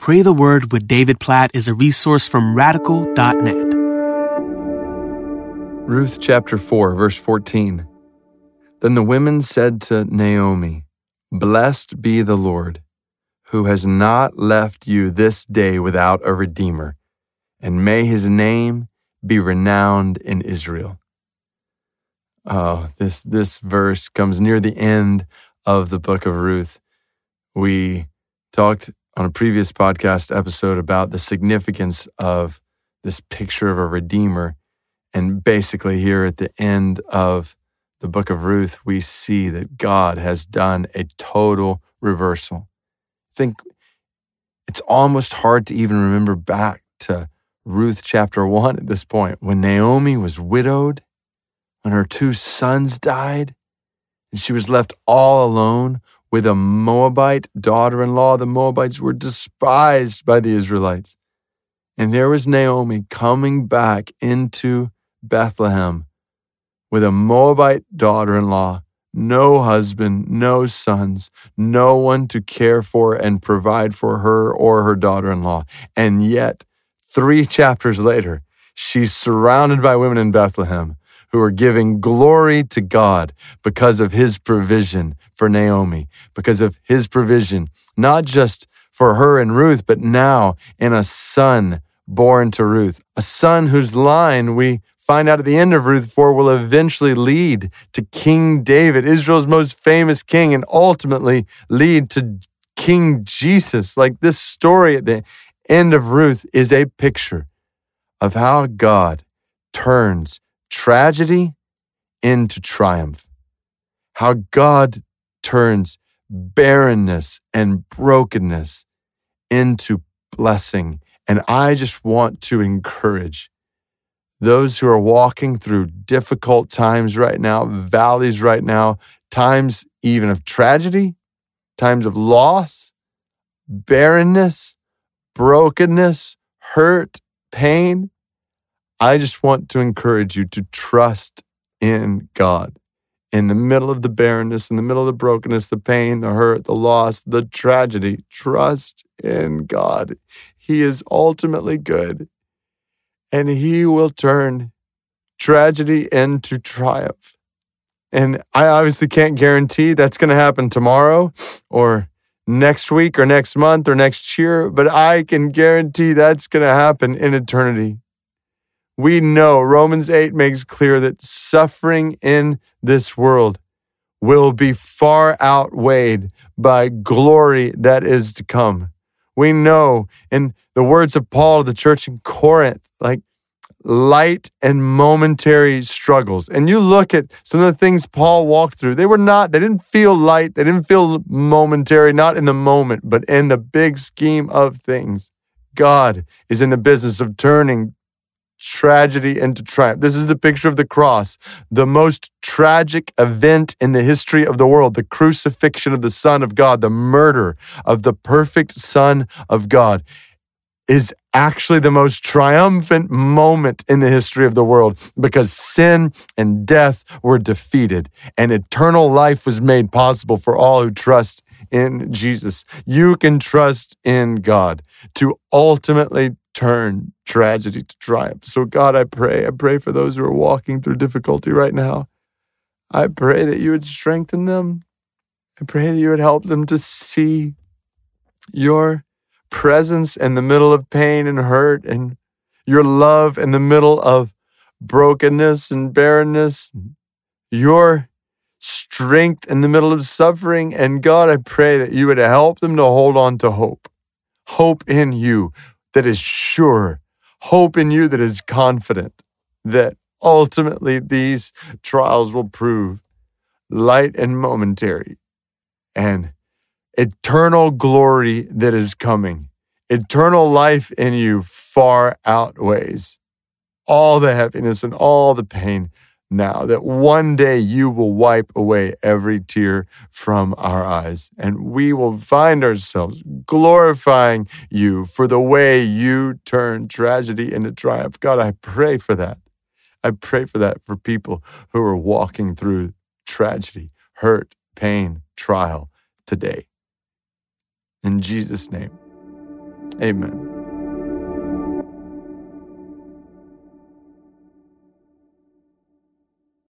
Pray the Word with David Platt is a resource from radical.net. Ruth chapter 4, verse 14. Then the women said to Naomi, Blessed be the Lord, who has not left you this day without a redeemer, and may his name be renowned in Israel. Oh, this, this verse comes near the end of the book of Ruth. We talked on a previous podcast episode about the significance of this picture of a redeemer. And basically, here at the end of the book of Ruth, we see that God has done a total reversal. I think it's almost hard to even remember back to Ruth chapter one at this point when Naomi was widowed, when her two sons died, and she was left all alone with a Moabite daughter in law. The Moabites were despised by the Israelites. And there was Naomi coming back into Bethlehem with a Moabite daughter in law, no husband, no sons, no one to care for and provide for her or her daughter in law. And yet, three chapters later, she's surrounded by women in Bethlehem who are giving glory to God because of his provision for Naomi, because of his provision, not just for her and Ruth, but now in a son born to Ruth, a son whose line we find out at the end of Ruth 4 will eventually lead to King David, Israel's most famous king, and ultimately lead to King Jesus. Like this story at the end of Ruth is a picture of how God turns tragedy into triumph. How God turns barrenness and brokenness into blessing. And I just want to encourage those who are walking through difficult times right now, valleys right now, times even of tragedy, times of loss, barrenness, brokenness, hurt, pain. I just want to encourage you to trust in God. In the middle of the barrenness, in the middle of the brokenness, the pain, the hurt, the loss, the tragedy, trust in God. He is ultimately good and He will turn tragedy into triumph. And I obviously can't guarantee that's going to happen tomorrow or next week or next month or next year, but I can guarantee that's going to happen in eternity we know Romans 8 makes clear that suffering in this world will be far outweighed by glory that is to come. We know in the words of Paul to the church in Corinth, like light and momentary struggles. And you look at some of the things Paul walked through, they were not, they didn't feel light, they didn't feel momentary, not in the moment, but in the big scheme of things. God is in the business of turning tragedy into triumph. This is the picture of the cross, the most tragic event in the history of the world, the crucifixion of the Son of God, the murder of the perfect Son of God is actually the most triumphant moment in the history of the world because sin and death were defeated and eternal life was made possible for all who trust in Jesus. You can trust in God to ultimately turn tragedy to triumph. So, God, I pray, I pray for those who are walking through difficulty right now. I pray that you would strengthen them. I pray that you would help them to see your presence in the middle of pain and hurt and your love in the middle of brokenness and barrenness, your strength in the middle of suffering. And God, I pray that you would help them to hold on to hope, hope in you that is sure hope in you that is confident that ultimately these trials will prove light and momentary and eternal glory that is coming. Eternal life in you far outweighs all the heaviness and all the pain now that one day you will wipe away every tear from our eyes and we will find ourselves glorifying you for the way you turn tragedy into triumph. God, I pray for that. I pray for that for people who are walking through tragedy, hurt, pain, trial today. In Jesus' name, Amen.